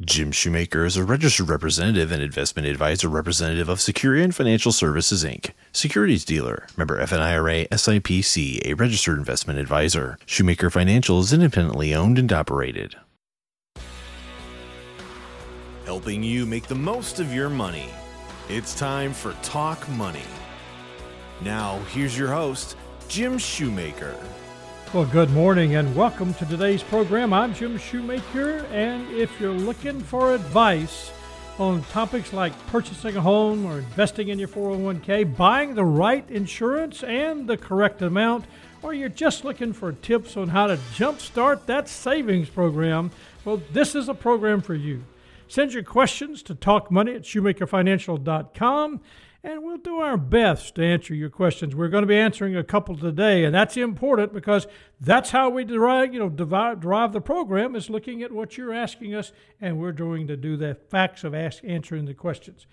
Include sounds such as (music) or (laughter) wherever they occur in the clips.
Jim Shoemaker is a registered representative and investment advisor representative of Securian Financial Services Inc., securities dealer, member FINRA SIPC, a registered investment advisor. Shoemaker Financial is independently owned and operated. Helping you make the most of your money. It's time for Talk Money. Now, here's your host, Jim Shoemaker. Well, good morning and welcome to today's program. I'm Jim Shoemaker, and if you're looking for advice on topics like purchasing a home or investing in your 401k, buying the right insurance and the correct amount, or you're just looking for tips on how to jumpstart that savings program, well, this is a program for you. Send your questions to talkmoney at shoemakerfinancial.com and we'll do our best to answer your questions. We're going to be answering a couple today, and that's important because that's how we derive, you know, derive, the program is looking at what you're asking us, and we're going to do the facts of ask, answering the questions.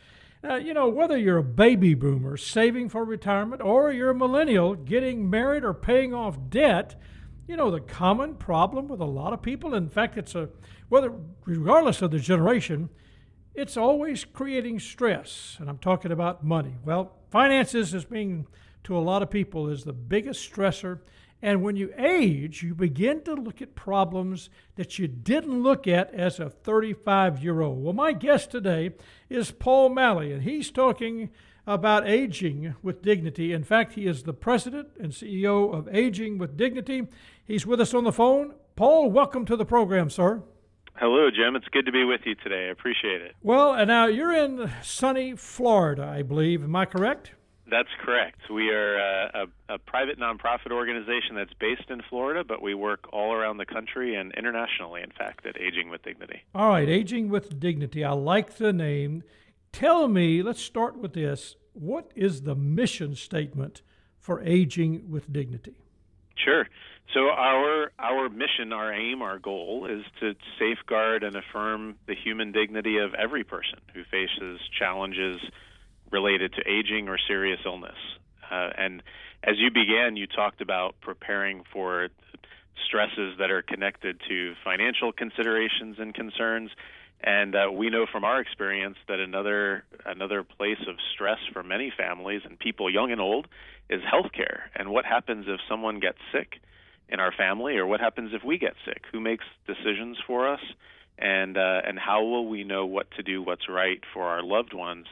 Now, you know, whether you're a baby boomer saving for retirement or you're a millennial getting married or paying off debt, you know, the common problem with a lot of people, in fact, it's a, whether, regardless of the generation, it's always creating stress, and I'm talking about money. Well, finances is being to a lot of people is the biggest stressor. And when you age, you begin to look at problems that you didn't look at as a 35 year old. Well, my guest today is Paul Malley, and he's talking about aging with dignity. In fact, he is the president and CEO of Aging with Dignity. He's with us on the phone. Paul, welcome to the program, sir. Hello, Jim. It's good to be with you today. I appreciate it. Well, and now you're in sunny Florida, I believe. Am I correct? That's correct. We are a, a, a, private nonprofit organization that's based in Florida, but we work all around the country and internationally, in fact, at Aging with Dignity. All right, Aging with Dignity. I like the name. Tell me, let's start with this. What is the mission statement for Aging with Dignity? Sure. So our our mission, our aim, our goal is to safeguard and affirm the human dignity of every person who faces challenges related to aging or serious illness. Uh, and as you began, you talked about preparing for stresses that are connected to financial considerations and concerns. And uh, we know from our experience that another another place of stress for many families and people young and old is healthcare. And what happens if someone gets sick? In our family, or what happens if we get sick? Who makes decisions for us, and uh, and how will we know what to do, what's right for our loved ones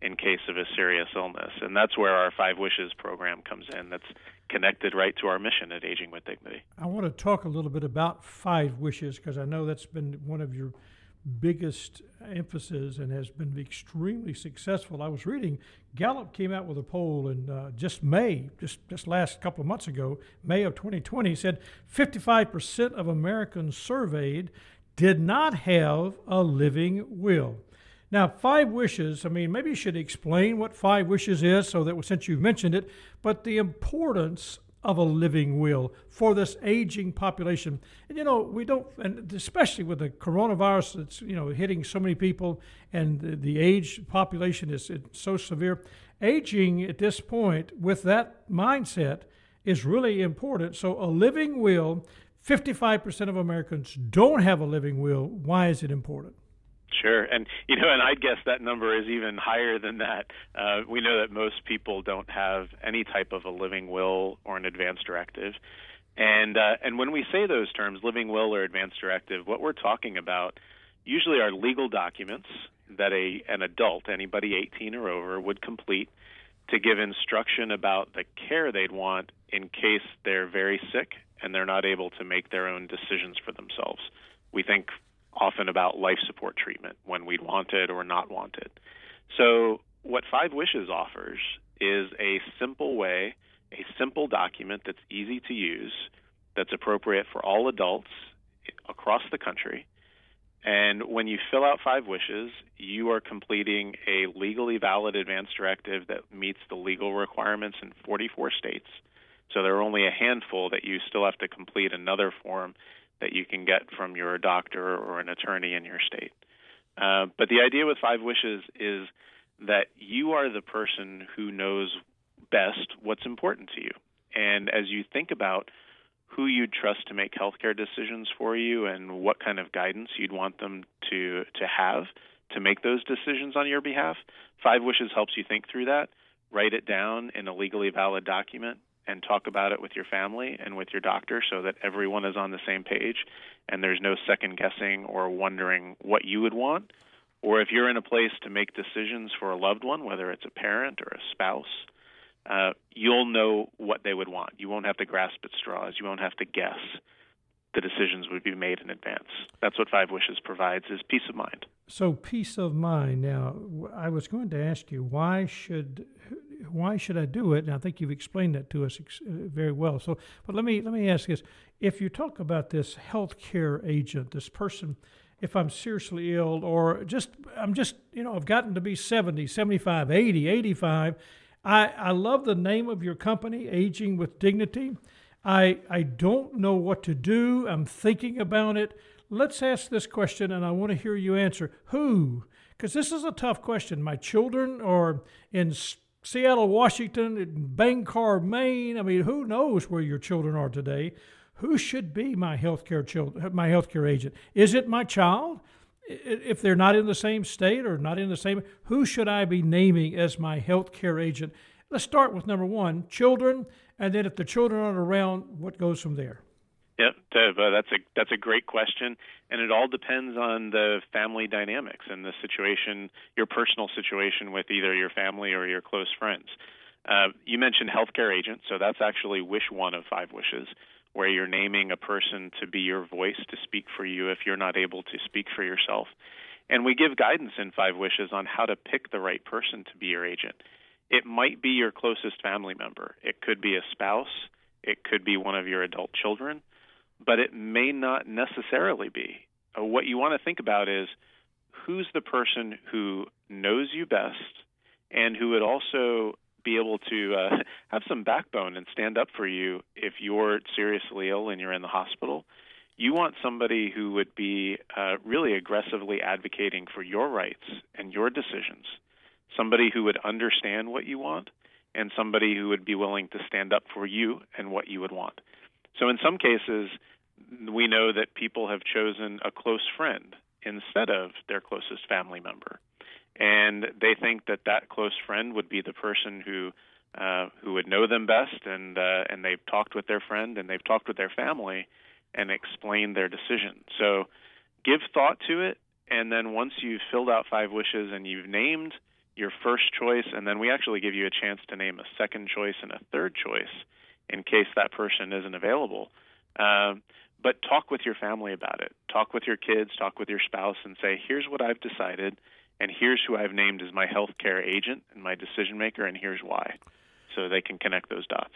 in case of a serious illness? And that's where our Five Wishes program comes in. That's connected right to our mission at Aging with Dignity. I want to talk a little bit about Five Wishes because I know that's been one of your biggest emphasis and has been extremely successful. I was reading Gallup came out with a poll in uh, just May, just just last couple of months ago, May of 2020, said 55% of Americans surveyed did not have a living will. Now, five wishes, I mean, maybe you should explain what five wishes is so that since you've mentioned it, but the importance of a living will for this aging population. And you know, we don't, and especially with the coronavirus that's you know hitting so many people, and the, the age population is so severe. Aging at this point, with that mindset, is really important. So, a living will. 55% of Americans don't have a living will. Why is it important? Sure, and you know, and I'd guess that number is even higher than that. Uh, we know that most people don't have any type of a living will or an advance directive, and uh, and when we say those terms, living will or advance directive, what we're talking about usually are legal documents that a an adult, anybody 18 or over, would complete to give instruction about the care they'd want in case they're very sick and they're not able to make their own decisions for themselves. We think often about life support treatment when we'd want it or not want it. So, what Five Wishes offers is a simple way, a simple document that's easy to use, that's appropriate for all adults across the country. And when you fill out Five Wishes, you are completing a legally valid advance directive that meets the legal requirements in 44 states. So there are only a handful that you still have to complete another form that you can get from your doctor or an attorney in your state. Uh, but the idea with Five Wishes is that you are the person who knows best what's important to you. And as you think about who you'd trust to make healthcare decisions for you and what kind of guidance you'd want them to to have to make those decisions on your behalf. Five Wishes helps you think through that. Write it down in a legally valid document and talk about it with your family and with your doctor so that everyone is on the same page and there's no second guessing or wondering what you would want. Or if you're in a place to make decisions for a loved one, whether it's a parent or a spouse, uh, you'll know what they would want. You won't have to grasp at straws. You won't have to guess. The decisions would be made in advance. That's what Five Wishes provides: is peace of mind. So peace of mind. Now, I was going to ask you why should why should I do it? And I think you've explained that to us uh, very well. So, but let me let me ask this: If you talk about this healthcare agent, this person, if I'm seriously ill or just I'm just you know I've gotten to be 70, 75, 80, 85 I, I love the name of your company, Aging with Dignity. I, I don't know what to do. I'm thinking about it. Let's ask this question, and I want to hear you answer. Who? Because this is a tough question. My children are in Seattle, Washington, in Bangor, Maine. I mean, who knows where your children are today? Who should be my healthcare child, my healthcare agent? Is it my child? if they're not in the same state or not in the same, who should I be naming as my health care agent? Let's start with number one, children, and then if the children aren't around, what goes from there? Yep, uh, that's a that's a great question, and it all depends on the family dynamics and the situation, your personal situation with either your family or your close friends. Uh, you mentioned healthcare agent, so that's actually wish one of five wishes where you're naming a person to be your voice to speak for you if you're not able to speak for yourself. And we give guidance in Five Wishes on how to pick the right person to be your agent. It might be your closest family member, it could be a spouse, it could be one of your adult children, but it may not necessarily be. Uh, what you want to think about is who's the person who knows you best and who would also be able to uh, (laughs) have some backbone and stand up for you if you're seriously ill and you're in the hospital. You want somebody who would be uh, really aggressively advocating for your rights and your decisions, somebody who would understand what you want, and somebody who would be willing to stand up for you and what you would want. So, in some cases, we know that people have chosen a close friend instead of their closest family member and they think that that close friend would be the person who uh, who would know them best, and uh, and they've talked with their friend and they've talked with their family and explained their decision. So give thought to it, and then once you've filled out five wishes and you've named your first choice, and then we actually give you a chance to name a second choice and a third choice in case that person isn't available. Um, but talk with your family about it. Talk with your kids, talk with your spouse, and say, here's what I've decided and here's who I've named as my healthcare agent and my decision maker, and here's why. So they can connect those dots.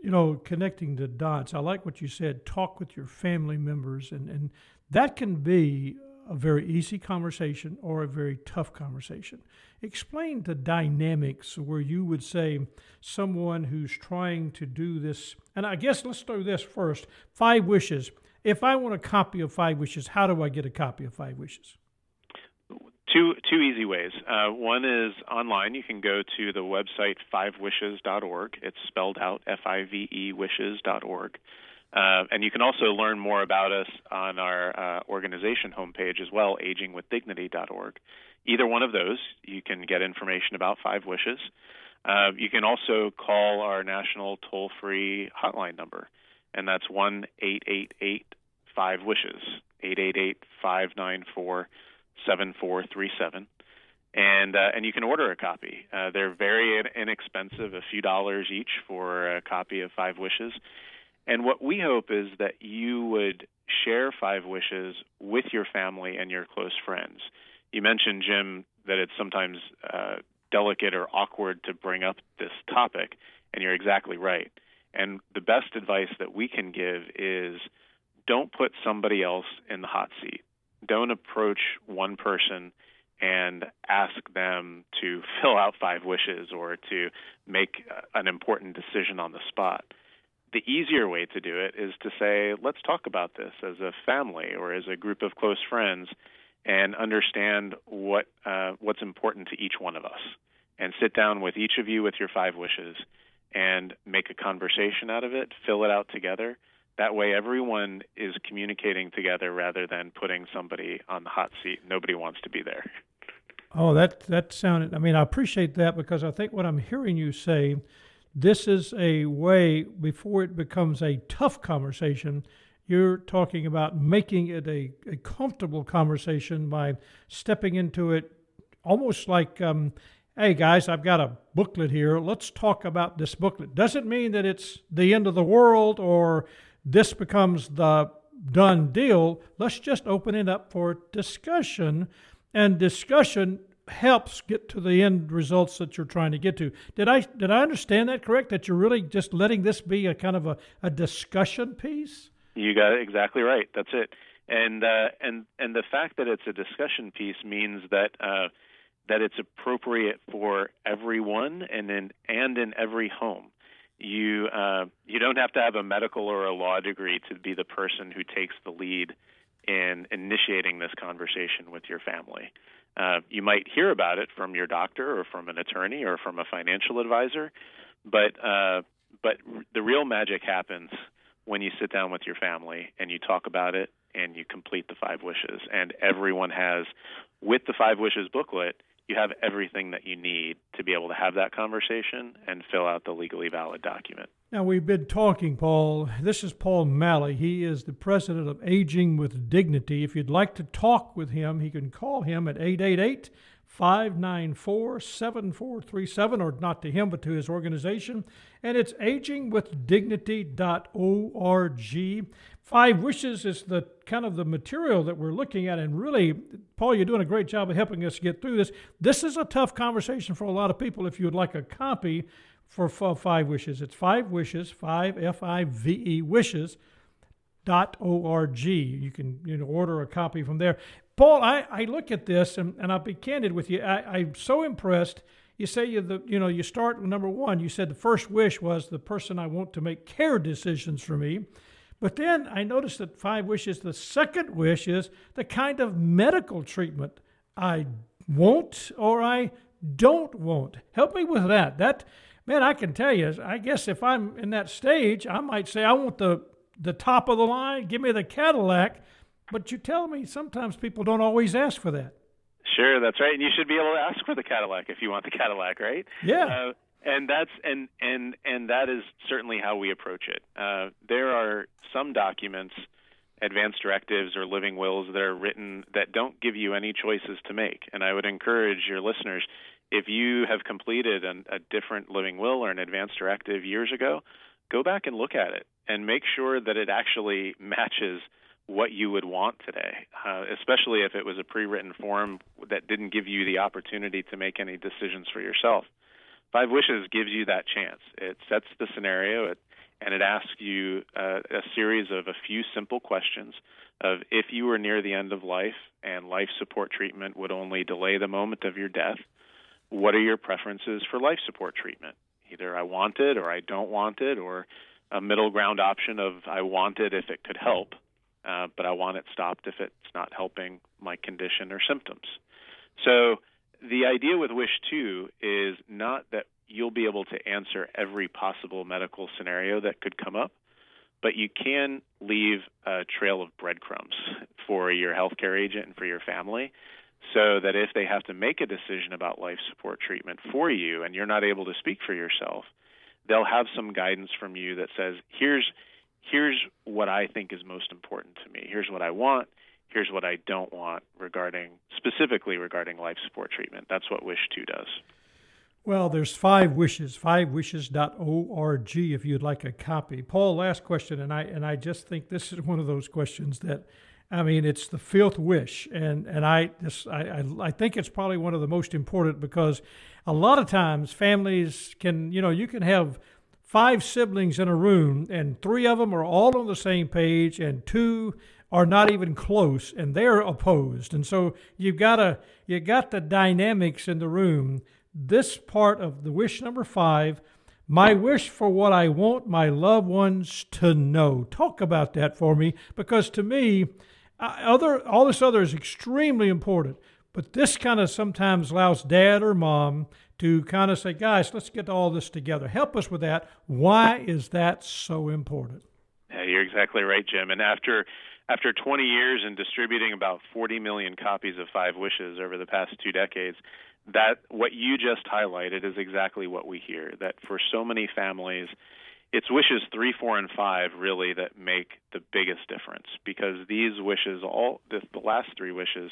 You know, connecting the dots. I like what you said. Talk with your family members, and, and that can be a very easy conversation or a very tough conversation. Explain the dynamics where you would say someone who's trying to do this, and I guess let's do this first. Five wishes. If I want a copy of Five Wishes, how do I get a copy of Five Wishes? Two two easy ways. Uh, one is online. You can go to the website fivewishes.org. It's spelled out F-I-V-E wishes.org. Uh, and you can also learn more about us on our uh, organization homepage as well, agingwithdignity.org. Either one of those, you can get information about Five Wishes. Uh, you can also call our national toll free hotline number, and that's 1 888 5 Wishes, 888 594 7437 and uh, and you can order a copy. Uh, they're very inexpensive, a few dollars each for a copy of Five Wishes. And what we hope is that you would share Five Wishes with your family and your close friends. You mentioned Jim that it's sometimes uh, delicate or awkward to bring up this topic, and you're exactly right. And the best advice that we can give is don't put somebody else in the hot seat don't approach one person and ask them to (laughs) fill out five wishes or to make an important decision on the spot. The easier way to do it is to say, let's talk about this as a family or as a group of close friends and understand what uh, what's important to each one of us. And sit down with each of you with your five wishes and make a conversation out of it, fill it out together, That way, everyone is communicating together rather than putting somebody on the hot seat. Nobody wants to be there. Oh, that that sounded. I mean, I appreciate that because I think what I'm hearing you say, this is a way before it becomes a tough conversation. You're talking about making it a, a comfortable conversation by stepping into it almost like, um, hey guys, I've got a booklet here. Let's talk about this booklet. Doesn't mean that it's the end of the world or this becomes the done deal. Let's just open it up for discussion and discussion helps get to the end results that you're trying to get to. Did I did I understand that correct? That you're really just letting this be a kind of a, a discussion piece? You got it exactly right. That's it. And uh, and and the fact that it's a discussion piece means that uh, that it's appropriate for everyone and in and in every home. You uh, you don't have to have a medical or a law degree to be the person who takes the lead in initiating this conversation with your family. Uh, you might hear about it from your doctor or from an attorney or from a financial advisor, but uh, but the real magic happens when you sit down with your family and you talk about it and you complete the five wishes. And everyone has, with the five wishes booklet, you have everything that you need to be able to have that conversation and fill out the legally valid document. Now, we've been talking, Paul. This is Paul Malley. He is the president of Aging with Dignity. If you'd like to talk with him, he can call him at 888 594 7437, or not to him, but to his organization. And it's agingwithdignity.org. Five Wishes is the kind of the material that we're looking at. And really, Paul, you're doing a great job of helping us get through this. This is a tough conversation for a lot of people. If you would like a copy for Five Wishes, it's Five Wishes, five F I V E wishes. Dot org. You can you know order a copy from there. Paul, I, I look at this and, and I'll be candid with you. I, I'm so impressed. You say you the you know you start with number one. You said the first wish was the person I want to make care decisions for me. But then I noticed that five wishes, the second wish is the kind of medical treatment I want or I don't want. Help me with that. That man, I can tell you, I guess if I'm in that stage, I might say I want the the top of the line, give me the Cadillac. But you tell me sometimes people don't always ask for that. Sure, that's right. And you should be able to ask for the Cadillac if you want the Cadillac, right? Yeah. Uh, and that's and and and that is certainly how we approach it. Uh, there are some documents, advance directives or living wills that are written that don't give you any choices to make. And I would encourage your listeners, if you have completed an, a different living will or an advance directive years ago, go back and look at it and make sure that it actually matches what you would want today, uh, especially if it was a pre-written form that didn't give you the opportunity to make any decisions for yourself. Five Wishes gives you that chance. It sets the scenario it, and it asks you uh, a series of a few simple questions of if you were near the end of life and life support treatment would only delay the moment of your death, what are your preferences for life support treatment? Either I want it or I don't want it, or a middle ground option of I want it if it could help, uh, but I want it stopped if it's not helping my condition or symptoms. So the idea with Wish 2 is not that you'll be able to answer every possible medical scenario that could come up, but you can leave a trail of breadcrumbs (laughs) for your healthcare agent and for your family so that if they have to make a decision about life support treatment for you and you're not able to speak for yourself, they'll have some guidance from you that says, here's here's what I think is most important to me. Here's what I want here's what I don't want regarding specifically regarding life support treatment. That's what Wish 2 does. Well, there's five wishes, fivewishes.org if you'd like a copy. Paul, last question, and I and I just think this is one of those questions that I mean, it's the fifth wish, and and I just I, I, I think it's probably one of the most important because a lot of times families can you know you can have five siblings in a room and three of them are all on the same page and two are not even close and they're opposed. And so you've got a you got the dynamics in the room. This part of the wish number 5, my wish for what I want my loved ones to know. Talk about that for me because to me other all this other is extremely important. But this kind of sometimes allows dad or mom to kind of say, guys, let's get all this together. Help us with that. Why is that so important? Yeah, you're exactly right, Jim. And after after 20 years and distributing about 40 million copies of Five Wishes over the past two decades, that what you just highlighted is exactly what we hear. That for so many families, it's wishes three, four, and five really that make the biggest difference because these wishes, all the, the last three wishes,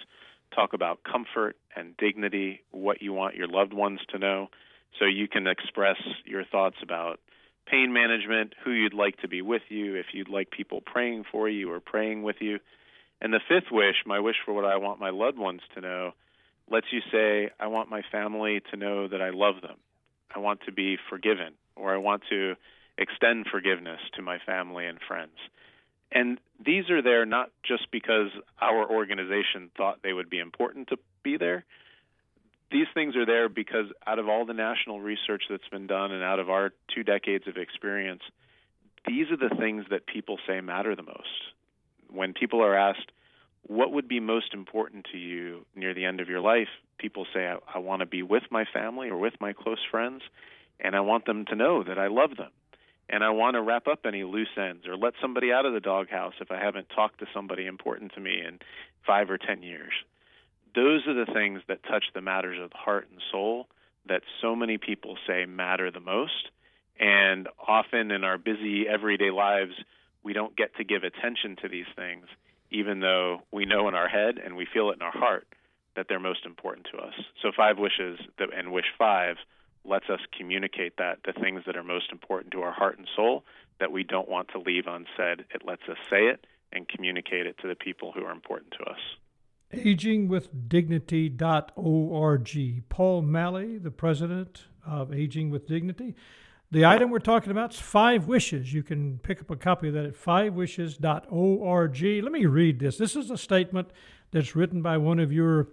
talk about comfort and dignity, what you want your loved ones to know, so you can express your thoughts about pain management, who you'd like to be with you, if you'd like people praying for you or praying with you. And the fifth wish, my wish for what I want my loved ones to know, lets you say, I want my family to know that I love them. I want to be forgiven, or I want to extend forgiveness to my family and friends. And these are there not just because our organization thought they would be important to be there. These things are there because out of all the national research that's been done and out of our two decades of experience, these are the things that people say matter the most. When people are asked, what would be most important to you near the end of your life? People say, I, I want to be with my family or with my close friends, and I want them to know that I love them and I want to wrap up any loose ends or let somebody out of the doghouse if I haven't talked to somebody important to me in five or ten years. Those are the things that touch the matters of the heart and soul that so many people say matter the most. And often in our busy everyday lives, we don't get to give attention to these things, even though we know in our head and we feel it in our heart that they're most important to us. So, five wishes and wish five lets us communicate that the things that are most important to our heart and soul that we don't want to leave unsaid. It lets us say it and communicate it to the people who are important to us. AgingWithDignity.org. Paul Malley, the president of Aging with Dignity. The item we're talking about is Five Wishes. You can pick up a copy of that at fivewishes.org. Let me read this. This is a statement that's written by one of your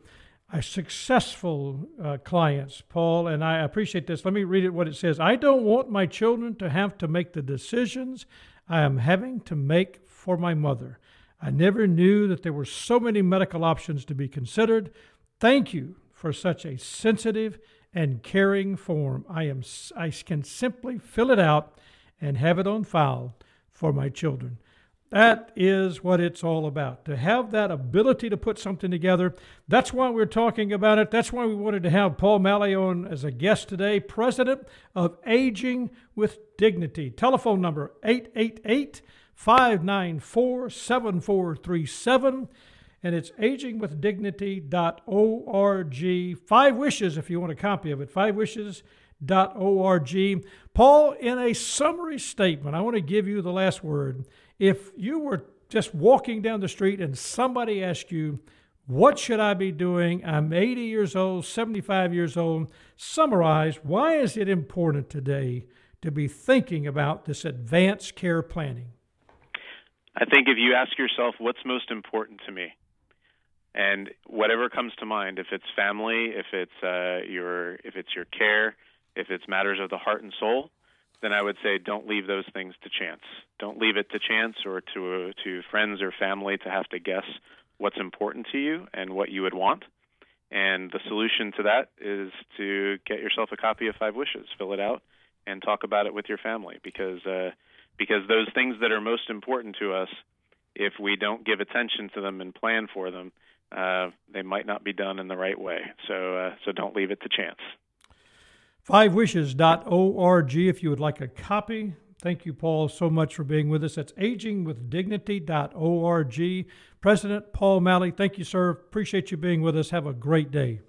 successful uh, clients, Paul, and I appreciate this. Let me read it what it says. I don't want my children to have to make the decisions I am having to make for my mother. I never knew that there were so many medical options to be considered. Thank you for such a sensitive and caring form. I am I can simply fill it out and have it on file for my children. That is what it's all about. To have that ability to put something together. That's why we're talking about it. That's why we wanted to have Paul Malley on as a guest today, president of Aging with Dignity. Telephone number 888 594 7437. And it's agingwithdignity.org. Five wishes if you want a copy of it. Five wishes.org. Paul, in a summary statement, I want to give you the last word if you were just walking down the street and somebody asked you, What should I be doing? I'm 80 years old, 75 years old. Summarize why is it important today to be thinking about this advanced care planning? I think if you ask yourself, What's most important to me? And whatever comes to mind, if it's family, if it's uh, your if it's your care, if it's matters of the heart and soul, then I would say don't leave those things to chance. Don't leave it to chance or to uh, to friends or family to have to guess what's important to you and what you would want. And the solution to that is to get yourself a copy of Five Wishes, fill it out, and talk about it with your family because uh, because those things that are most important to us, if we don't give attention to them and plan for them, uh, they might not be done in the right way. So uh, so don't leave it to chance. Fivewishes.org if you would like a copy. Thank you, Paul, so much for being with us. That's agingwithdignity.org. President Paul Malley, thank you, sir. Appreciate you being with us. Have a great day.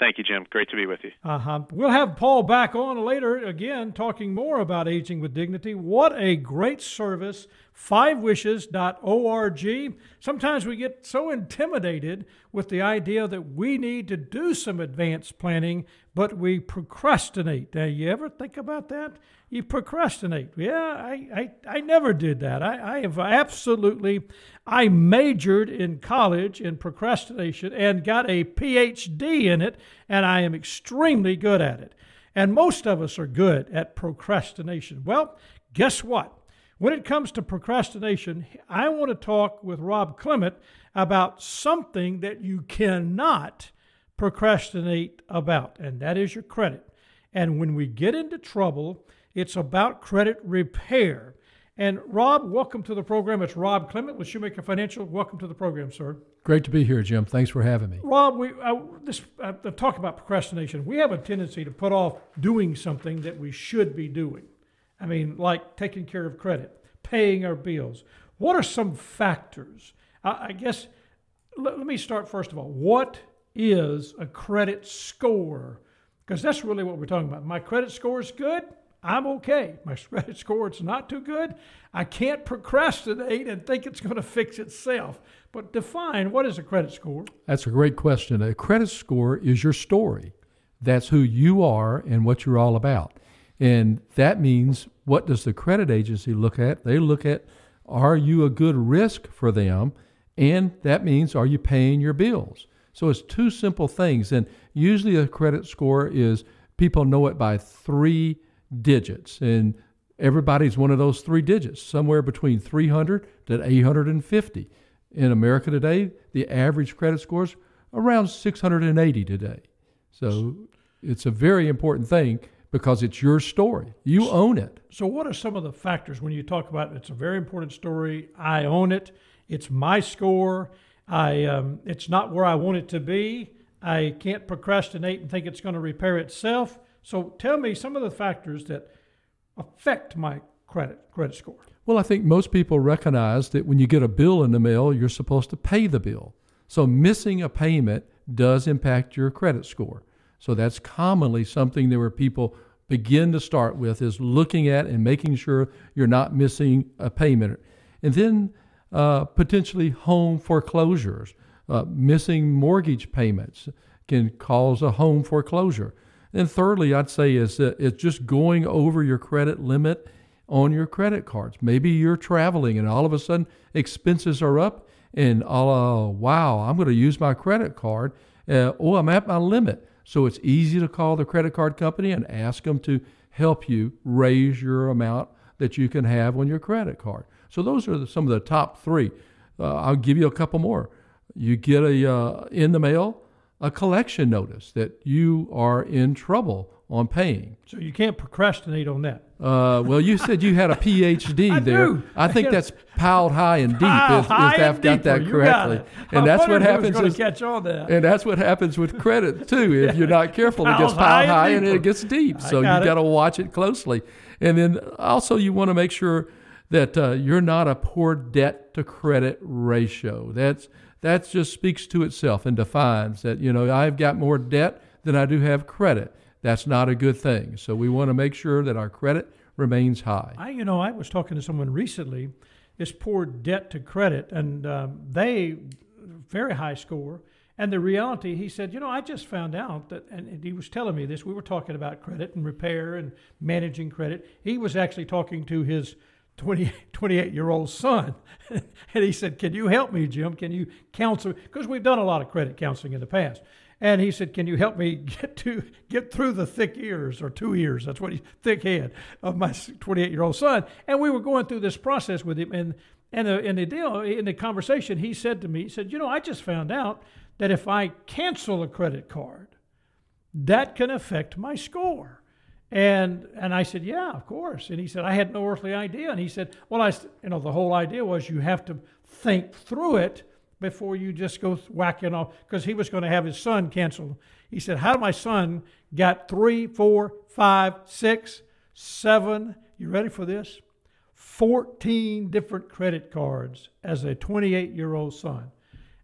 Thank you, Jim. Great to be with you. Uh-huh. We'll have Paul back on later again talking more about aging with dignity. What a great service. Fivewishes.org. Sometimes we get so intimidated with the idea that we need to do some advanced planning, but we procrastinate. Now, you ever think about that? You procrastinate. Yeah, I, I, I never did that. I, I have absolutely, I majored in college in procrastination and got a PhD in it, and I am extremely good at it. And most of us are good at procrastination. Well, guess what? When it comes to procrastination, I want to talk with Rob Clement about something that you cannot procrastinate about, and that is your credit. And when we get into trouble, it's about credit repair. And Rob, welcome to the program. It's Rob Clement with Shoemaker Financial. Welcome to the program, sir. Great to be here, Jim. Thanks for having me. Rob, we uh, this uh, talk about procrastination. We have a tendency to put off doing something that we should be doing. I mean, like taking care of credit, paying our bills. What are some factors? I, I guess let, let me start first of all. What is a credit score? Because that's really what we're talking about. My credit score is good. I'm okay. My (laughs) credit score is not too good. I can't procrastinate and think it's going to fix itself. But define what is a credit score? That's a great question. A credit score is your story. That's who you are and what you're all about. And that means what does the credit agency look at? They look at are you a good risk for them? And that means are you paying your bills? So it's two simple things. And usually a credit score is people know it by three digits. And everybody's one of those three digits, somewhere between 300 to 850. In America today, the average credit score is around 680 today. So it's a very important thing because it's your story. You own it. So, what are some of the factors when you talk about it's a very important story? I own it. It's my score. I um, it's not where I want it to be. I can't procrastinate and think it's going to repair itself. So tell me some of the factors that affect my credit credit score. Well, I think most people recognize that when you get a bill in the mail, you're supposed to pay the bill. So missing a payment does impact your credit score. So that's commonly something that where people begin to start with is looking at and making sure you're not missing a payment. And then uh, potentially home foreclosures, uh, missing mortgage payments can cause a home foreclosure. And thirdly, I'd say is it's just going over your credit limit on your credit cards. Maybe you're traveling and all of a sudden expenses are up, and oh wow, I'm going to use my credit card. Uh, oh, I'm at my limit. So it's easy to call the credit card company and ask them to help you raise your amount that you can have on your credit card. So those are the, some of the top three. Uh, I'll give you a couple more. You get a uh, in the mail a collection notice that you are in trouble on paying. So you can't procrastinate on that. Uh, well, you said you had a PhD (laughs) I there. Do. I think that's piled high and deep. Piled if, high if I've got that correctly, got and I that's what wondered who was happens. is- catch on that. and that's what happens with credit too. If you're (laughs) not careful, it gets Piles high piled and high and it gets deep. So you got it. got to watch it closely. And then also you want to make sure that uh, you're not a poor debt to credit ratio. That's that just speaks to itself and defines that you know I've got more debt than I do have credit. That's not a good thing. So we want to make sure that our credit remains high. I, you know, I was talking to someone recently. It's poor debt to credit, and um, they very high score. And the reality, he said, you know, I just found out that, and he was telling me this. We were talking about credit and repair and managing credit. He was actually talking to his 20, 28 year old son, (laughs) and he said, "Can you help me, Jim? Can you counsel? Because we've done a lot of credit counseling in the past." And he said, "Can you help me get to get through the thick ears or two ears? That's what he thick head of my 28 year old son." And we were going through this process with him, and and the, in the deal in the conversation, he said to me, he said, "You know, I just found out that if I cancel a credit card, that can affect my score." And and I said, yeah, of course. And he said, I had no earthly idea. And he said, well, I, you know, the whole idea was you have to think through it before you just go whacking off. Because he was going to have his son cancel. He said, how my son got three, four, five, six, seven. You ready for this? 14 different credit cards as a 28 year old son.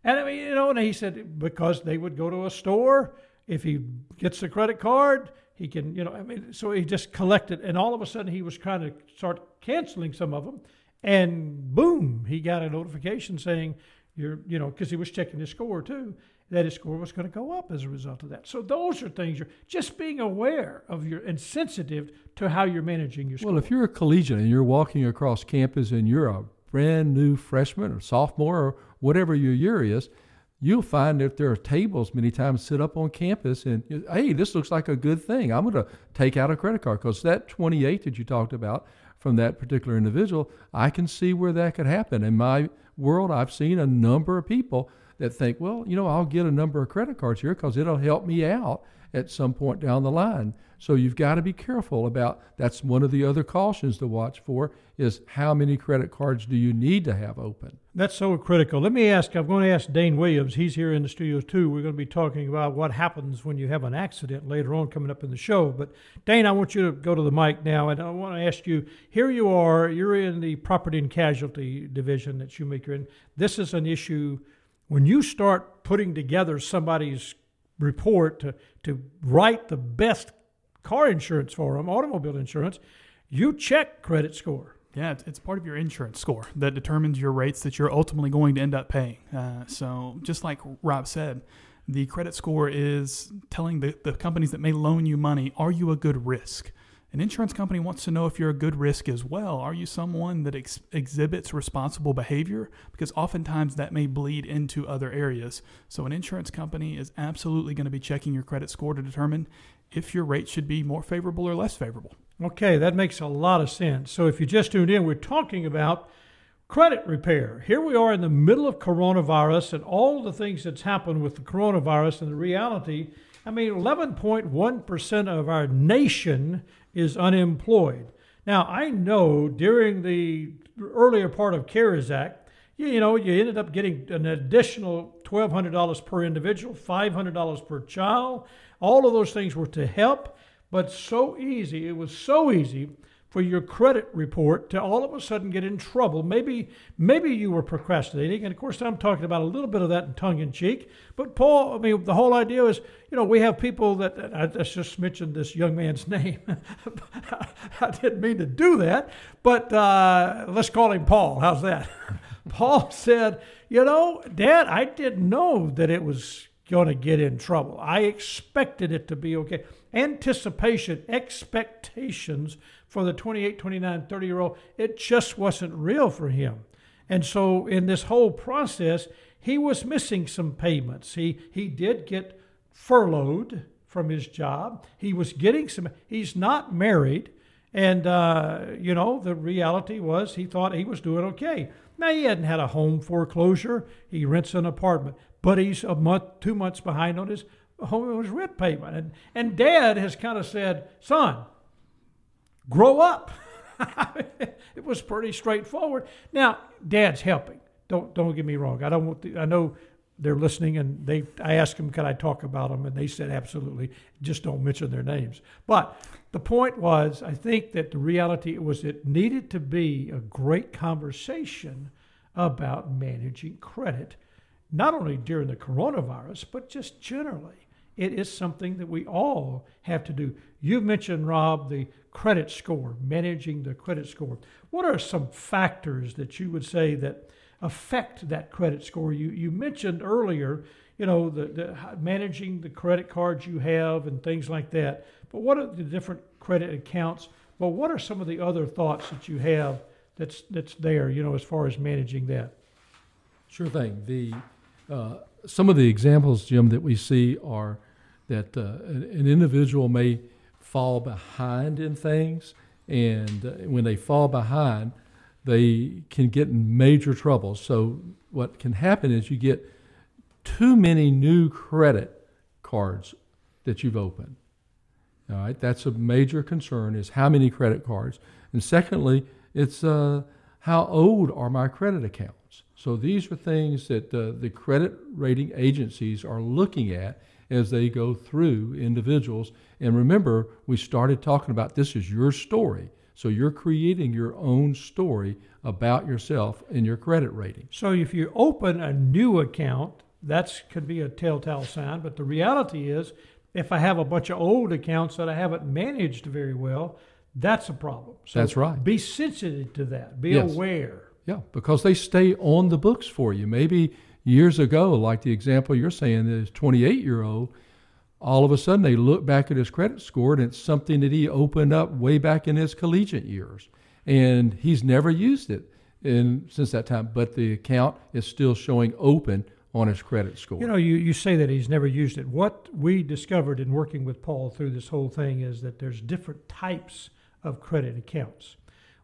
And I mean, you know, and he said because they would go to a store, if he gets the credit card, he can, you know, I mean, so he just collected, and all of a sudden he was trying to start canceling some of them, and boom, he got a notification saying, you're, you know, because he was checking his score too, that his score was going to go up as a result of that. So those are things you're just being aware of your and sensitive to how you're managing your score. Well, if you're a collegian and you're walking across campus and you're a brand new freshman or sophomore or whatever your year is, you'll find that there are tables many times sit up on campus and hey, this looks like a good thing. I'm going to take out a credit card because that 28 that you talked about from that particular individual, I can see where that could happen. In my world, I've seen a number of people that think, well, you know, I'll get a number of credit cards here because it'll help me out at some point down the line. So you've got to be careful about that's one of the other cautions to watch for is how many credit cards do you need to have open? That's so critical. Let me ask, I'm going to ask Dane Williams. He's here in the studio too. We're going to be talking about what happens when you have an accident later on coming up in the show. But Dane, I want you to go to the mic now and I want to ask you, here you are, you're in the property and casualty division that Shoemaker in. This is an issue when you start putting together somebody's report to, to write the best car insurance for them, automobile insurance, you check credit score. Yeah, it's part of your insurance score that determines your rates that you're ultimately going to end up paying. Uh, so, just like Rob said, the credit score is telling the, the companies that may loan you money, are you a good risk? An insurance company wants to know if you're a good risk as well. Are you someone that ex- exhibits responsible behavior? Because oftentimes that may bleed into other areas. So, an insurance company is absolutely going to be checking your credit score to determine if your rate should be more favorable or less favorable. Okay, that makes a lot of sense. So, if you just tuned in, we're talking about credit repair. Here we are in the middle of coronavirus and all the things that's happened with the coronavirus and the reality. I mean, 11.1% of our nation is unemployed. Now, I know during the earlier part of CARES Act, you, you know, you ended up getting an additional $1,200 per individual, $500 per child. All of those things were to help, but so easy. It was so easy for your credit report to all of a sudden get in trouble. Maybe maybe you were procrastinating, and of course I'm talking about a little bit of that in tongue in cheek. But Paul, I mean, the whole idea is, you know, we have people that I just mentioned this young man's (laughs) name. I didn't mean to do that, but uh, let's call him Paul. How's that? (laughs) Paul said, you know, Dad, I didn't know that it was going to get in trouble. I expected it to be okay. Anticipation, expectations for the 28, 29, 30 year old, it just wasn't real for him. And so in this whole process, he was missing some payments. He, he did get furloughed from his job. He was getting some, he's not married. And, uh, you know, the reality was he thought he was doing okay. Now, he hadn't had a home foreclosure. He rents an apartment, but he's a month, two months behind on his home his rent payment. And, and dad has kind of said, son, grow up. (laughs) it was pretty straightforward. Now, Dad's helping. Don't don't get me wrong. I don't want. I know they're listening, and they. I asked them, "Can I talk about them?" And they said, "Absolutely. Just don't mention their names." But the point was, I think that the reality was it needed to be a great conversation about managing credit, not only during the coronavirus, but just generally. It is something that we all have to do. You mentioned, Rob, the credit score, managing the credit score. What are some factors that you would say that affect that credit score? You, you mentioned earlier, you know, the, the managing the credit cards you have and things like that. But what are the different credit accounts? Well, what are some of the other thoughts that you have that's that's there, you know, as far as managing that? Sure thing. The uh, some of the examples, Jim, that we see are that uh, an, an, individual may fall behind in things, and uh, when they fall behind, they can get in major trouble. So, what can happen is you get too many new credit cards that you've opened. All right, that's a major concern is how many credit cards. And secondly, it's uh, how old are my credit accounts? So these are things that uh, the credit rating agencies are looking at as they go through individuals. And remember, we started talking about this is your story. So you're creating your own story about yourself and your credit rating. So if you open a new account, that could be a telltale sign. But the reality is, if I have a bunch of old accounts that I haven't managed very well, that's a problem. So that's right. Be sensitive to that. Be yes. aware. Yeah, because they stay on the books for you. Maybe years ago, like the example you're saying, this 28 year old, all of a sudden they look back at his credit score and it's something that he opened up way back in his collegiate years. And he's never used it in, since that time, but the account is still showing open on his credit score. You know, you, you say that he's never used it. What we discovered in working with Paul through this whole thing is that there's different types of credit accounts.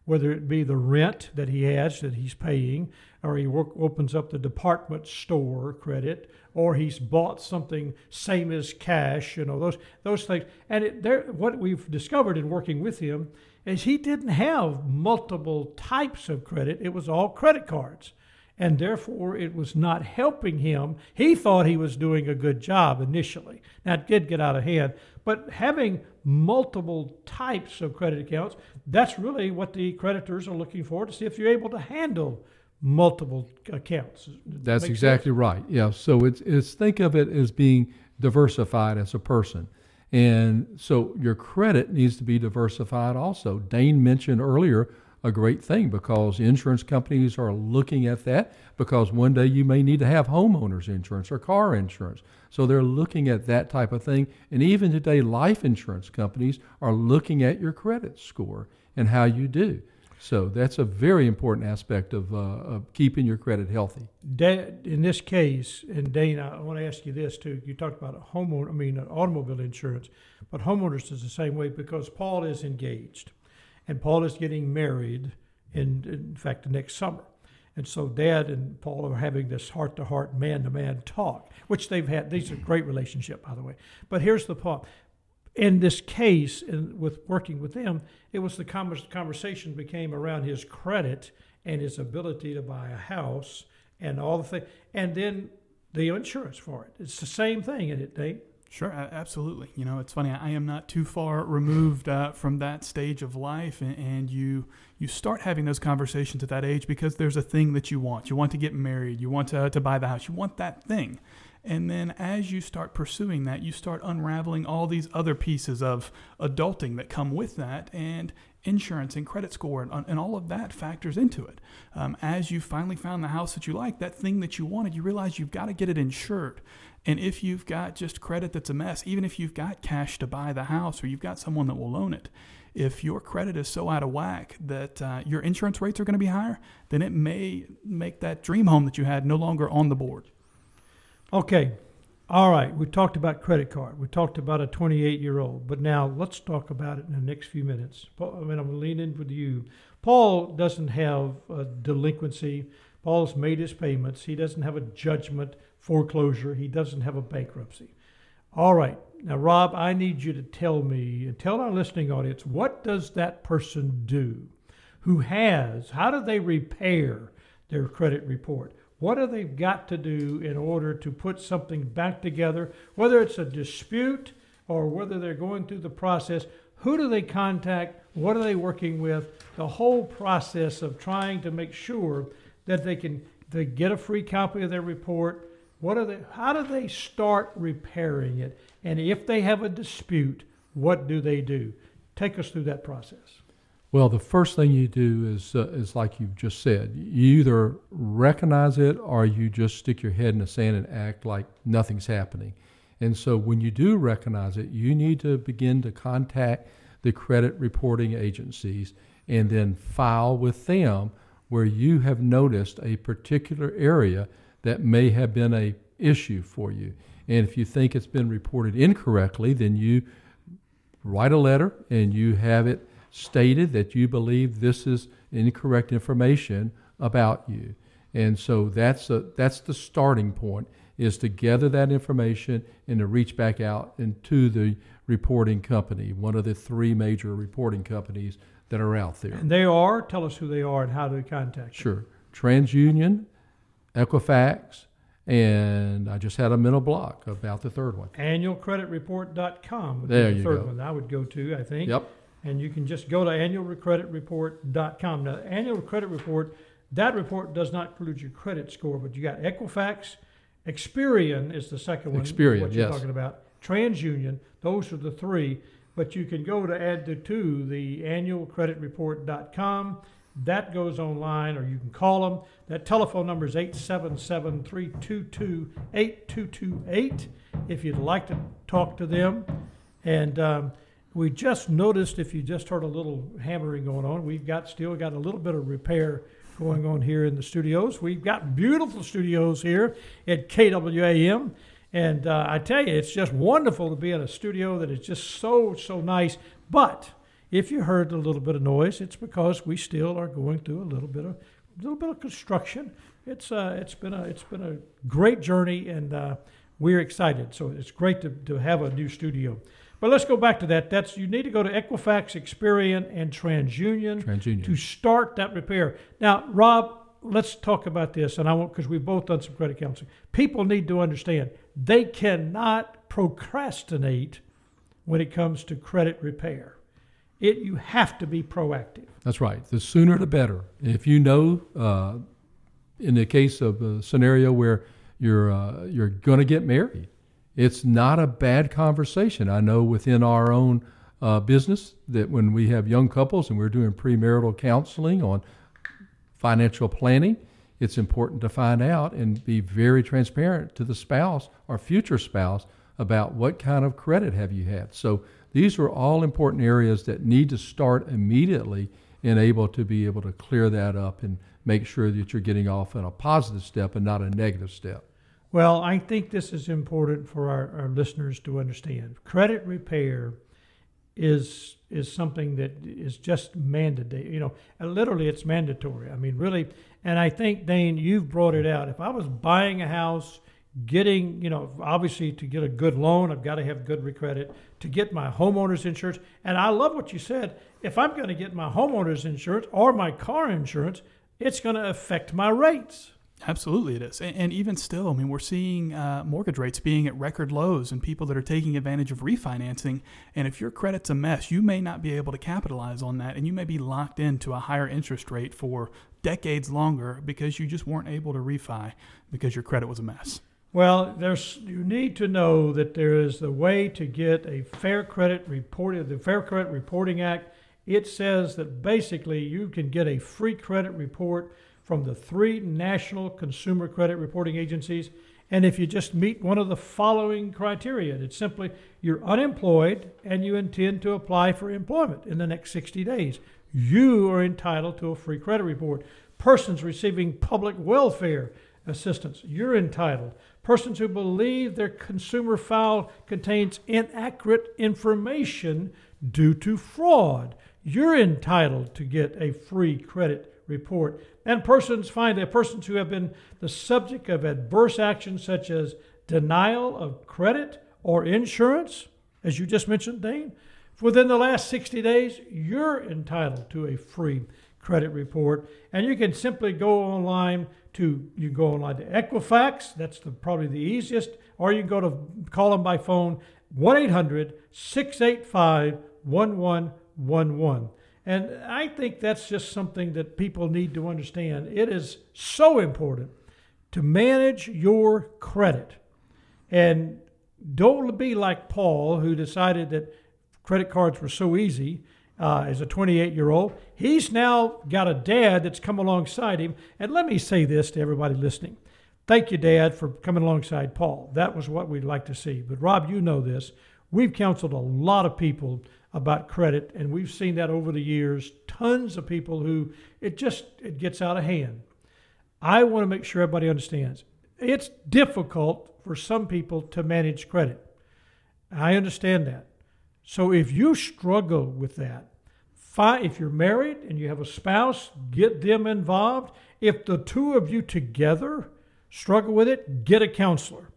Whether it be the rent that he has that he's paying, or he work, opens up the department store credit, or he's bought something same as cash, you know, those those things. And it, there, what we've discovered in working with him is he didn't have multiple types of credit. It was all credit cards. And therefore, it was not helping him. He thought he was doing a good job initially. Now, it did get out of hand, but having multiple types of credit accounts, that's really what the creditors are looking for to see if you're able to handle multiple accounts. That's exactly sense? right. Yeah. So it's, it's think of it as being diversified as a person. And so your credit needs to be diversified also. Dane mentioned earlier a great thing because insurance companies are looking at that because one day you may need to have homeowners insurance or car insurance. So they're looking at that type of thing. And even today, life insurance companies are looking at your credit score and how you do. So that's a very important aspect of, uh, of keeping your credit healthy. in this case, and Dane, I want to ask you this too. You talked about a homeowner, I mean, automobile insurance, but homeowners is the same way because Paul is engaged, and Paul is getting married in, in fact, next summer. And so Dad and Paul are having this heart to heart, man to man talk, which they've had. These are great relationship, by the way. But here's the point in this case, in, with working with them, it was the conversation became around his credit and his ability to buy a house and all the things, and then the insurance for it. It's the same thing, isn't it, Dane? Sure, absolutely. You know, it's funny. I am not too far removed uh, from that stage of life, and, and, you you start having those conversations at that age because there's a thing that you want. You want to get married. You want to to buy the house. You want that thing. And then as you start pursuing that, you start unraveling all these other pieces of adulting that come with that, and insurance and credit score, and, and all of that factors into it. Um, as you finally found the house that you like, that thing that you wanted, you realize you've got to get it insured. And if you've got just credit that's a mess, even if you've got cash to buy the house or you've got someone that will loan it, if your credit is so out of whack that uh, your insurance rates are going to be higher, then it may make that dream home that you had no longer on the board. Okay. All right. We talked about credit card. We talked about a 28 year old. But now let's talk about it in the next few minutes. I mean, I'm leaning with you. Paul doesn't have a delinquency. Paul's made his payments. He doesn't have a judgment foreclosure. He doesn't have a bankruptcy. All right. Now, Rob, I need you to tell me and tell our listening audience what does that person do who has, how do they repair their credit report? What do they got to do in order to put something back together, whether it's a dispute or whether they're going through the process? Who do they contact? What are they working with? The whole process of trying to make sure that they can they get a free copy of their report. What are they? How do they start repairing it? And if they have a dispute, what do they do? Take us through that process. Well, the first thing you do is uh, is like you've just said. You either recognize it or you just stick your head in the sand and act like nothing's happening. And so when you do recognize it, you need to begin to contact the credit reporting agencies and then file with them where you have noticed a particular area that may have been a issue for you. And if you think it's been reported incorrectly, then you write a letter and you have it stated that you believe this is incorrect information about you. And so that's a, that's the starting point is to gather that information and to reach back out into the reporting company, one of the three major reporting companies that are out there. And they are, tell us who they are and how to contact Sure. TransUnion, Equifax, and I just had a mental block about the third one. Annualcreditreport.com would there be the third go. one I would go to, I think. Yep and you can just go to annualcreditreport.com. Now, annual credit report, that report does not include your credit score, but you got Equifax, Experian is the second one. Experian, what you're yes. talking about. TransUnion, those are the three. But you can go to add the two, the annualcreditreport.com. That goes online, or you can call them. That telephone number is 877 322 8228 if you'd like to talk to them. And um, we just noticed, if you just heard a little hammering going on, we've got still got a little bit of repair going on here in the studios. We've got beautiful studios here at KWAM. And uh, I tell you, it's just wonderful to be in a studio that is just so, so nice. But If you heard a little bit of noise, it's because we still are going through a little bit of little bit of construction. It's uh, it's been a it's been a great journey, and uh, we're excited. So it's great to, to have a new studio. But let's go back to that. That's you need to go to Equifax, Experian, and TransUnion, TransUnion. to start that repair. Now, Rob, let's talk about this, and I won't because we've both done some credit counseling. People need to understand they cannot procrastinate when it comes to credit repair. It you have to be proactive. That's right. The sooner the better. If you know, uh, in the case of a scenario where you're uh, you're going to get married, it's not a bad conversation. I know within our own uh, business that when we have young couples and we're doing premarital counseling on financial planning, it's important to find out and be very transparent to the spouse or future spouse about what kind of credit have you had. So these are all important areas that need to start immediately and able to be able to clear that up and make sure that you're getting off on a positive step and not a negative step. Well, I think this is important for our, our listeners to understand. Credit repair is is something that is just mandatory. You know, literally, it's mandatory. I mean, really. And I think Dane, you've brought it out. If I was buying a house, getting, you know, obviously to get a good loan, I've got to have good credit. To get my homeowner's insurance, and I love what you said. If I'm going to get my homeowner's insurance or my car insurance, it's going to affect my rates. Absolutely, it is. And, and, even still, I mean, we're seeing uh, mortgage rates being at record lows and people that are taking advantage of refinancing. And if your credit's a mess, you may not be able to capitalize on that. And you may be locked into a higher interest rate for decades longer because you just weren't able to refi because your credit was a mess. Well, there's you need to know that there is a way to get a fair credit report. The Fair Credit Reporting Act. It says that basically you can get a free credit report from the three national consumer credit reporting agencies. And if you just meet one of the following criteria, it's simply you're unemployed and you intend to apply for employment in the next 60 days, you are entitled to a free credit report. Persons receiving public welfare assistance, you're entitled. Persons who believe their consumer file contains inaccurate information due to fraud, you're entitled to get a free credit report. And persons find persons who have been the subject of adverse actions such as denial of credit or insurance, as you just mentioned, Dane, within the last 60 days, you're entitled to a free credit report. And you can simply go online to you go online to Equifax, that's the, probably the easiest, or you go to call them by phone 1 800 685 1111. And I think that's just something that people need to understand. It is so important to manage your credit. And don't be like Paul, who decided that credit cards were so easy uh, as a 28 year old. He's now got a dad that's come alongside him. And let me say this to everybody listening. Thank you, Dad, for coming alongside Paul. That was what we'd like to see. But, Rob, you know this. We've counseled a lot of people about credit, and we've seen that over the years. Tons of people who it just it gets out of hand. I want to make sure everybody understands. It's difficult for some people to manage credit. I understand that. So if you struggle with that, if you're married and you have a spouse, get them involved. If the two of you together struggle with it, get a counselor.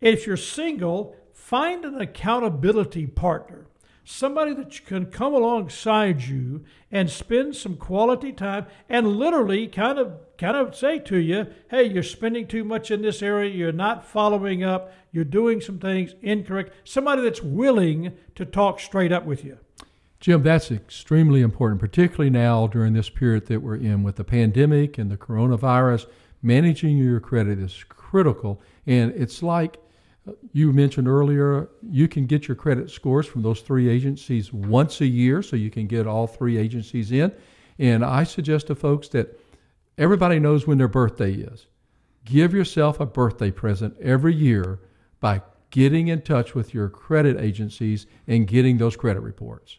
If you're single, find an accountability partner somebody that can come alongside you and spend some quality time and literally kind of kind of say to you hey you're spending too much in this area you're not following up you're doing some things incorrect somebody that's willing to talk straight up with you Jim, that's extremely important, particularly now during this period that we're in with the pandemic and the coronavirus. Managing your credit is critical. And it's like you mentioned earlier, you can get your credit scores from those three agencies once a year, so you can get all three agencies in. And I suggest to folks that everybody knows when their birthday is. Give yourself a birthday present every year by getting in touch with your credit agencies and getting those credit reports.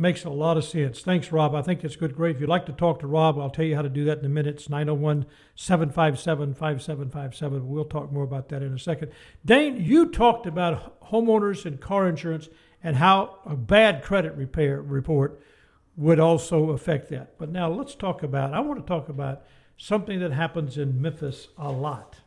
Makes a lot of sense. Thanks, Rob. I think it's good, great. If you'd like to talk to Rob, I'll tell you how to do that in a minute. It's 901 757 5757. We'll talk more about that in a second. Dane, you talked about homeowners and car insurance and how a bad credit repair report would also affect that. But now let's talk about, I want to talk about something that happens in Memphis a lot.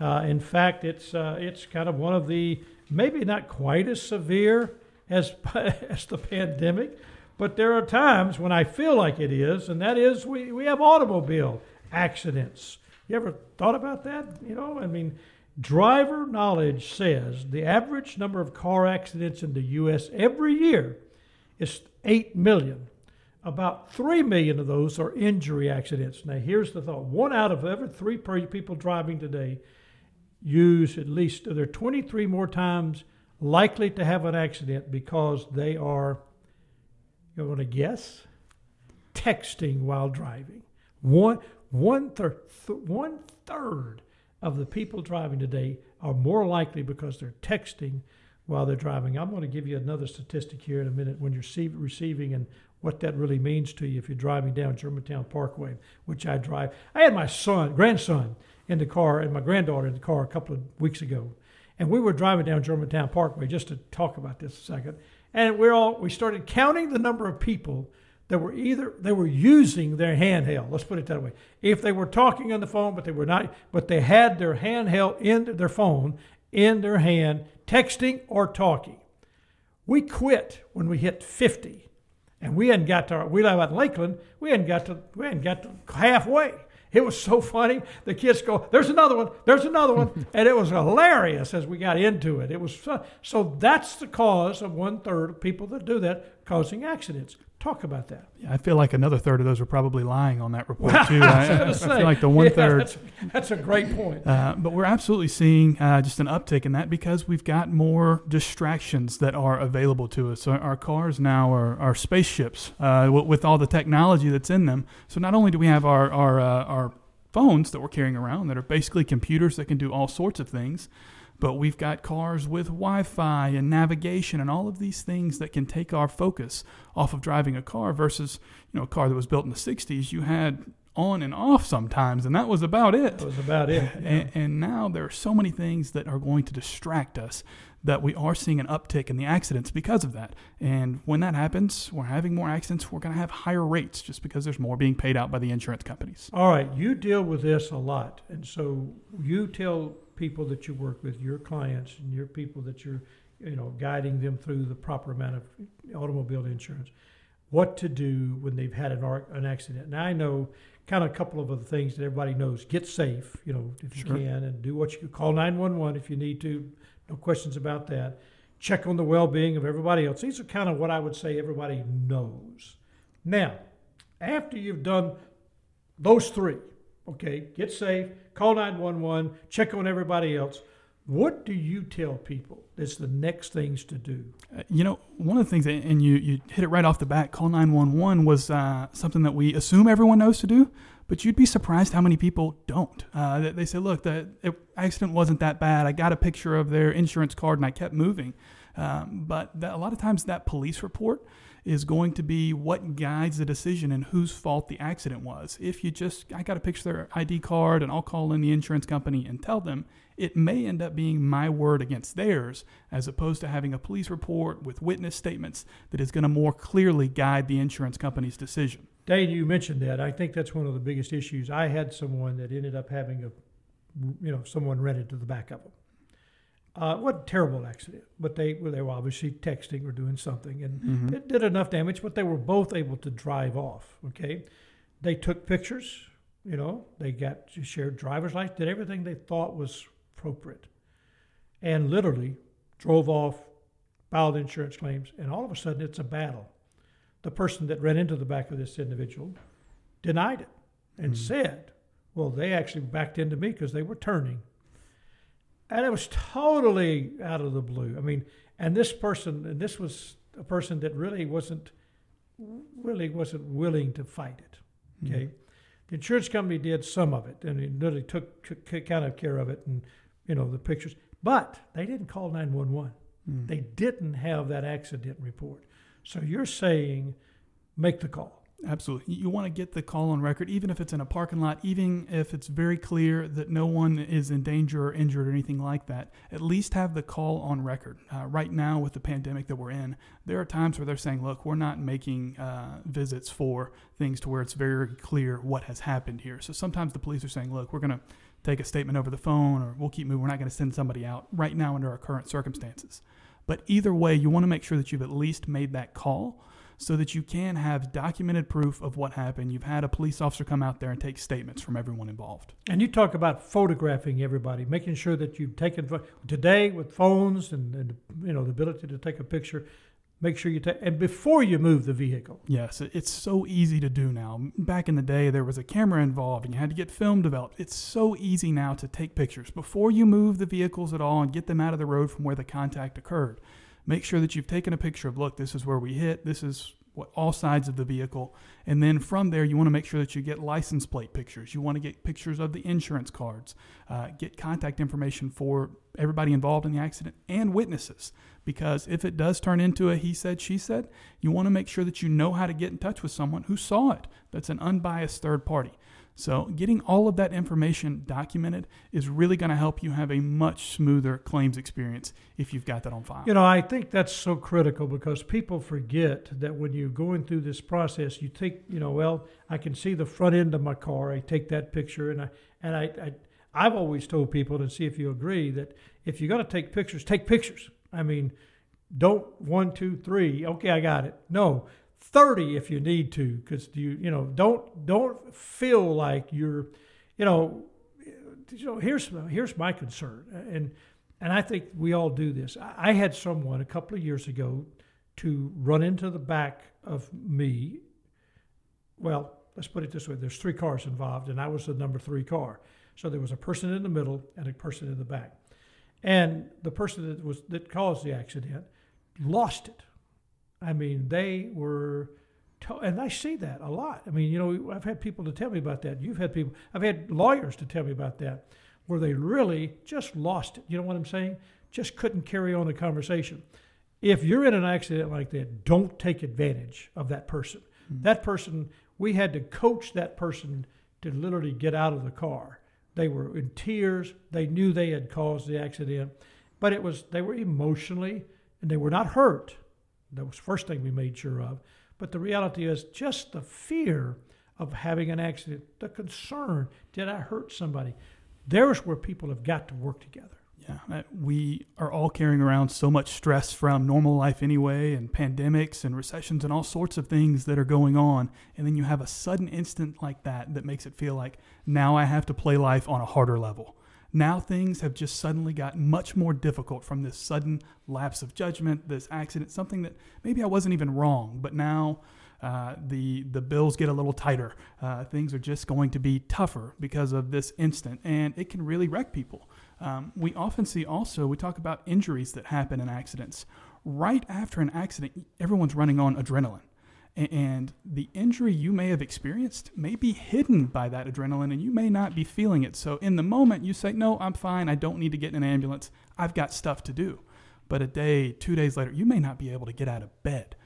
Uh, in fact, it's, uh, it's kind of one of the, maybe not quite as severe as, (laughs) as the pandemic, but there are times when I feel like it is, and that is we, we have automobile accidents. You ever thought about that? You know, I mean, driver knowledge says the average number of car accidents in the U.S. every year is 8 million. About 3 million of those are injury accidents. Now, here's the thought one out of every three people driving today use at least, they're 23 more times likely to have an accident because they are, you want to guess? Texting while driving. One, one, third, th- one third of the people driving today are more likely because they're texting while they're driving. I'm going to give you another statistic here in a minute when you're receiving and what that really means to you if you're driving down Germantown Parkway, which I drive. I had my son, grandson, in the car and my granddaughter in the car a couple of weeks ago, and we were driving down Germantown Parkway just to talk about this a second. And we're all we started counting the number of people that were either they were using their handheld. Let's put it that way. If they were talking on the phone, but they were not, but they had their handheld in their phone in their hand, texting or talking. We quit when we hit 50, and we hadn't got to. We live out in Lakeland. We hadn't got to. We hadn't got to halfway. It was so funny. The kids go, "There's another one. There's another one," (laughs) and it was hilarious as we got into it. It was fun. so that's the cause of one third of people that do that causing accidents. Talk about that. Yeah, I feel like another third of those were probably lying on that report (laughs) too. I, I, I, feel like the one yeah, third. That's, that's, a great point. Uh, but we're absolutely seeing uh, just an uptick in that because we've got more distractions that are available to us. So our cars now are, are spaceships uh, with, with, all the technology that's in them. So not only do we have our our uh, our phones that we're carrying around that are basically computers that can do all sorts of things but we've got cars with Wi Fi and navigation and all of these things that can take our focus off of driving a car versus, you know, a car that was built in the 60s. You had on and off sometimes, and that was about it. That was about it. Yeah. And, and, now there are so many things that are going to distract us that we are seeing an uptick in the accidents because of that. And when that happens, we're having more accidents, we're going to have higher rates just because there's more being paid out by the insurance companies. All right, you deal with this a lot. And so you tell people that you work with, your clients, and your people that you're, you know, guiding them through the proper amount of automobile insurance, what to do when they've had an, an accident. Now I know kind of a couple of other things that everybody knows. Get safe, you know, if you sure. can, and do what you call 911 if you need to. No questions about that. Check on the well-being of everybody else. These are kind of what I would say everybody knows. Now, after you've done those three, okay, get safe, call 911, check on everybody else. What do you tell people that's the next things to do? Uh, you know, one of the things, and you, you hit it right off the bat, call 911 was uh, something that we assume everyone knows to do, but you'd be surprised how many people don't. Uh, they say, look, the accident wasn't that bad. I got a picture of their insurance card and I kept moving. Um, but that, a lot of times that police report is going to be what guides the decision and whose fault the accident was. If you just, I got to picture their ID card and I'll call in the insurance company and tell them, it may end up being my word against theirs, as opposed to having a police report with witness statements that is going to more clearly guide the insurance company's decision. Dane, you mentioned that. I think that's one of the biggest issues. I had someone that ended up having a, you know, someone rented to the back of them uh, what a terrible accident, but they well, they were obviously texting or doing something, and mm-hmm. it did enough damage. But they were both able to drive off. Okay, they took pictures. You know, they got shared driver's license, did everything they thought was appropriate, and literally drove off, filed insurance claims, and all of a sudden it's a battle. The person that ran into the back of this individual denied it and mm-hmm. said, "Well, they actually backed into me because they were turning." And it was totally out of the blue. I mean, and this person, and this was a person that really wasn't, really wasn't willing to fight it. Okay, mm-hmm. the insurance company did some of it, and it literally took, took kind of care of it, and you know the pictures, but they didn't call nine one one. They didn't have that accident report. So you're saying, make the call. Absolutely. You want to get the call on record, even if it's in a parking lot, even if it's very clear that no one is in danger or injured or anything like that. At least have the call on record. Uh, right now, with the pandemic that we're in, there are times where they're saying, look, we're not making uh, visits for things to where it's very clear what has happened here. So sometimes the police are saying, look, we're going to take a statement over the phone or we'll keep moving. We're not going to send somebody out right now under our current circumstances. But either way, you want to make sure that you've at least made that call so that you can have documented proof of what happened. You've had a police officer come out there and take statements from everyone involved. And you talk about photographing everybody, making sure that you've taken today with phones and, and you know the ability to take a picture. Make sure you take and before you move the vehicle. Yes, it's so easy to do now. Back in the day, there was a camera involved and you had to get film developed. It's so easy now to take pictures before you move the vehicles at all and get them out of the road from where the contact occurred make sure that you've taken a picture of look this is where we hit. This is what all sides of the vehicle. And then from there you want to make sure that you get license plate pictures. You want to get pictures of the insurance cards. Uh, get contact information for everybody involved in the accident and witnesses. Because if it does turn into a he said she said you want to make sure that you know how to get in touch with someone who saw it. That's an unbiased third party so, getting all of that information documented is really going to help you have a much smoother claims experience if you've got that on file. You know, I think that's so critical because people forget that when you're going through this process, you take, you know, well, I can see the front end of my car. I take that picture, and I and I, I I've always told people, and see if you agree, that if you're going to take pictures, take pictures. I mean, don't one, two, three. Okay, I got it. No, 30 if you need to because you you know don't don't feel like you're you know you know here's here's my concern and and I think we all do this. I had someone a couple of years ago to run into the back of me. Well, let's put it this way: there's three cars involved, and I was the number three car. So there was a person in the middle and a person in the back, and the person that was that caused the accident lost it I mean, they were, to- and I see that a lot. I mean, you know, I've had people to tell me about that. You've had people, I've had lawyers to tell me about that, where they really just lost it. You know what I'm saying? Just couldn't carry on the conversation. If you're in an accident like that, don't take advantage of that person. Mm-hmm. That person, we had to coach that person to literally get out of the car. They were in tears. They knew they had caused the accident, but it was they were emotionally and they were not hurt that was the first thing we made sure of. But the reality is just the fear of having an accident, the concern, did I hurt somebody? There's where people have got to work together. Yeah, we are all carrying around so much stress from normal life anyway, and pandemics and recessions and all sorts of things that are going on. And then you have a sudden instant like that that makes it feel like now I have to play life on a harder level. Now things have just suddenly gotten much more difficult from this sudden lapse of judgment, this accident, something that maybe I wasn't even wrong, but now uh, the the bills get a little tighter. Uh, things are just going to be tougher because of this instant, and it can really wreck people. Um, we often see also we talk about injuries that happen in accidents. Right after an accident, everyone's running on adrenaline and the injury you may have experienced may be hidden by that adrenaline and you may not be feeling it. So, in the moment, you say, No, I'm fine. I don't need to get in an ambulance. I've got stuff to do. But a day, two days later, you may not be able to get out of bed.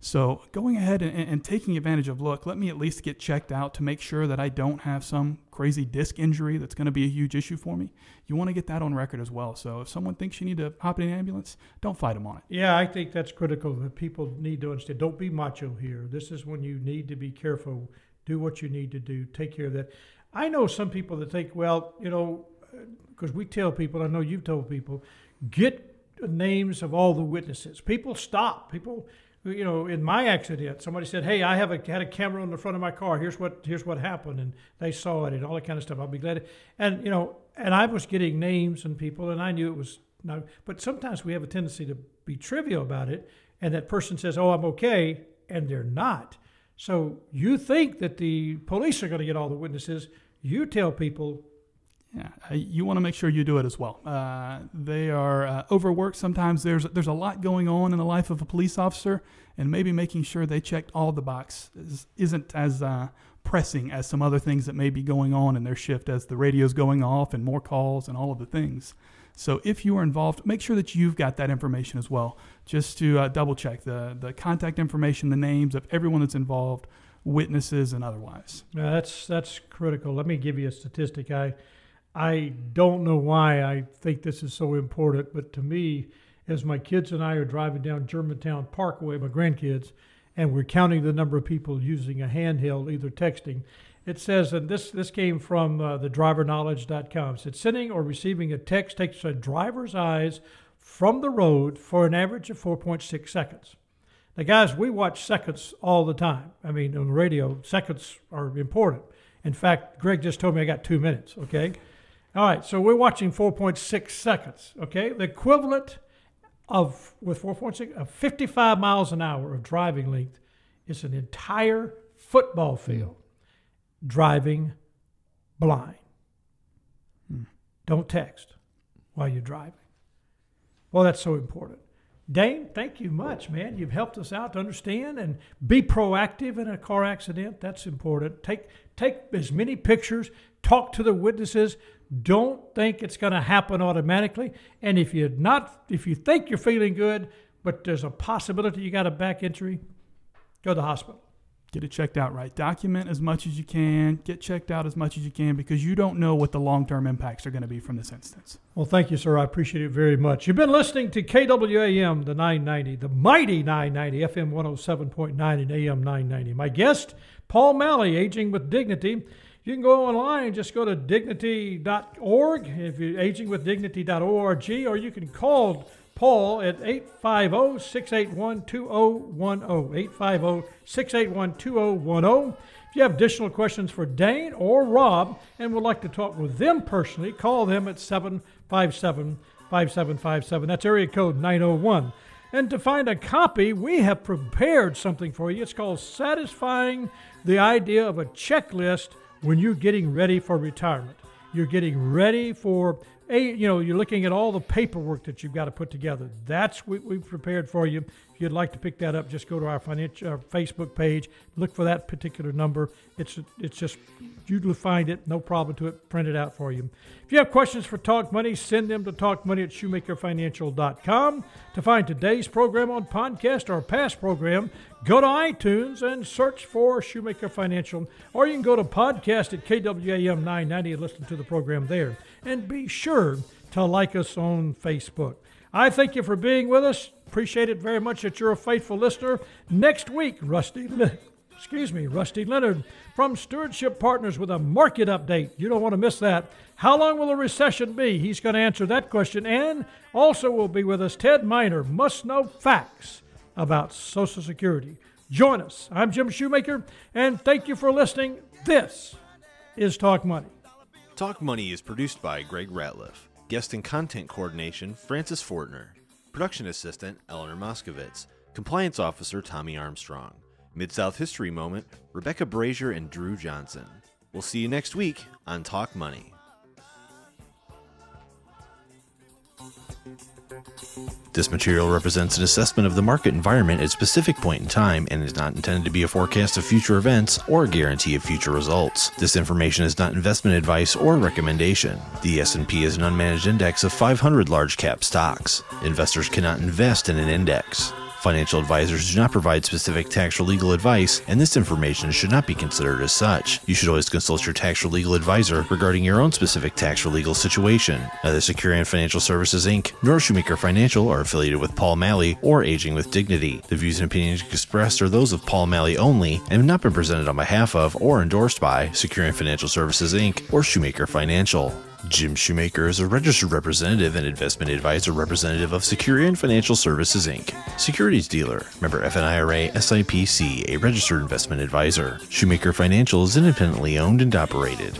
So, going ahead and, and, taking advantage of look, let me at least get checked out to make sure that I don't have some crazy disc injury that's going to be a huge issue for me. You want to get that on record as well. So, if someone thinks you need to hop in an ambulance, don't fight them on it. Yeah, I think that's critical that people need to understand. Don't be macho here. This is when you need to be careful. Do what you need to do. Take care of that. I know some people that think, well, you know, uh, because we tell people, I know you've told people, get names of all the witnesses. People stop. People you know, in my accident, somebody said, "Hey, I have a had a camera on the front of my car. Here's what here's what happened," and they saw it and all that kind of stuff. I'll be glad. And you know, and I was getting names and people, and I knew it was no. But sometimes we have a tendency to be trivial about it, and that person says, "Oh, I'm okay," and they're not. So you think that the police are going to get all the witnesses. You tell people yeah, uh, you want to make sure you do it as well. Uh, they are uh, overworked. Sometimes there's there's a lot going on in the life of a police officer, and maybe making sure they checked all the boxes isn't as uh, pressing as some other things that may be going on in their shift as the radio's going off and more calls and all of the things. So if you are involved, make sure that you've got that information as well, just to uh, double check the the contact information, the names of everyone that's involved witnesses and otherwise. Now that's that's critical. Let me give you a statistic. I I don't know why I think this is so important, but to me, as my kids and I are driving down Germantown Parkway, my grandkids, and we're counting the number of people using a handheld, either texting. It says, and this this came from uh, the driverknowledge.com. It said sending or receiving a text takes a driver's eyes from the road for an average of 4.6 seconds. Now, guys, we watch seconds all the time. I mean, on the radio, seconds are important. In fact, Greg just told me I got two minutes, okay? All right, so we're watching 4.6 seconds, okay? The equivalent of, with 4.6, of 55 miles an hour of driving length is an entire football field driving blind. Hmm. Don't text while you're driving. Well, that's so important. Dane, thank you much, man. You've helped us out to understand and be proactive in a car accident. That's important. Take take as many pictures, talk to the witnesses. Don't think it's going to happen automatically. And if you're not if you think you're feeling good, but there's a possibility you got a back injury, go to the hospital get it checked out right. Document as much as you can, get checked out as much as you can because you don't know what the long term impacts are going to be from this instance. Well, thank you, sir. I appreciate it very much. You've been listening to KWAM, the 990, the mighty 990, FM 107.9 and AM 990. My guest, Paul Malley, Aging with Dignity. You can go online, just go to dignity.org, if you're agingwithdignity.org, or you can call Paul at 850 681 2010. 850 681 2010. If you have additional questions for Dane or Rob and would like to talk with them personally, call them at 757 5757. That's area code 901. And to find a copy, we have prepared something for you. It's called Satisfying the Idea of a Checklist When You're Getting Ready for Retirement. You're getting ready for a, you know, you're looking at all the paperwork that you've got to put together. That's what we've prepared for you. If you'd like to pick that up, just go to our financial our Facebook page, look for that particular number. It's it's just you'll find it, no problem to it. Print it out for you. If you have questions for Talk Money, send them to talkmoney at shoemakerfinancial.com. To find today's program on podcast or past program, go to iTunes and search for Shoemaker Financial, or you can go to podcast at KWAM 990 and listen to the program there. And be sure to like us on Facebook. I thank you for being with us. Appreciate it very much that you're a faithful listener. Next week, Rusty, excuse me, Rusty Leonard from Stewardship Partners with a market update. You don't want to miss that. How long will the recession be? He's going to answer that question. And also will be with us Ted Miner, must know facts about Social Security. Join us. I'm Jim Shoemaker, and thank you for listening. This is Talk Money. Talk Money is produced by Greg Ratliff. Guest and content coordination, Francis Fortner. Production assistant, Eleanor Moskowitz. Compliance officer, Tommy Armstrong. Mid South History Moment, Rebecca Brazier and Drew Johnson. We'll see you next week on Talk Money. This material represents an assessment of the market environment at a specific point in time and is not intended to be a forecast of future events or a guarantee of future results. This information is not investment advice or recommendation. The S&P is an unmanaged index of 500 large cap stocks. Investors cannot invest in an index. Financial advisors do not provide specific tax or legal advice, and this information should not be considered as such. You should always consult your tax or legal advisor regarding your own specific tax or legal situation. Neither Securian Financial Services Inc. nor Shoemaker Financial are affiliated with Paul Malley or Aging with Dignity. The views and opinions expressed are those of Paul Malley only and have not been presented on behalf of or endorsed by Securian Financial Services Inc. or Shoemaker Financial. Jim Shoemaker is a registered representative and investment advisor representative of Securian Financial Services Inc., securities dealer, member FINRA SIPC, a registered investment advisor. Shoemaker Financial is independently owned and operated.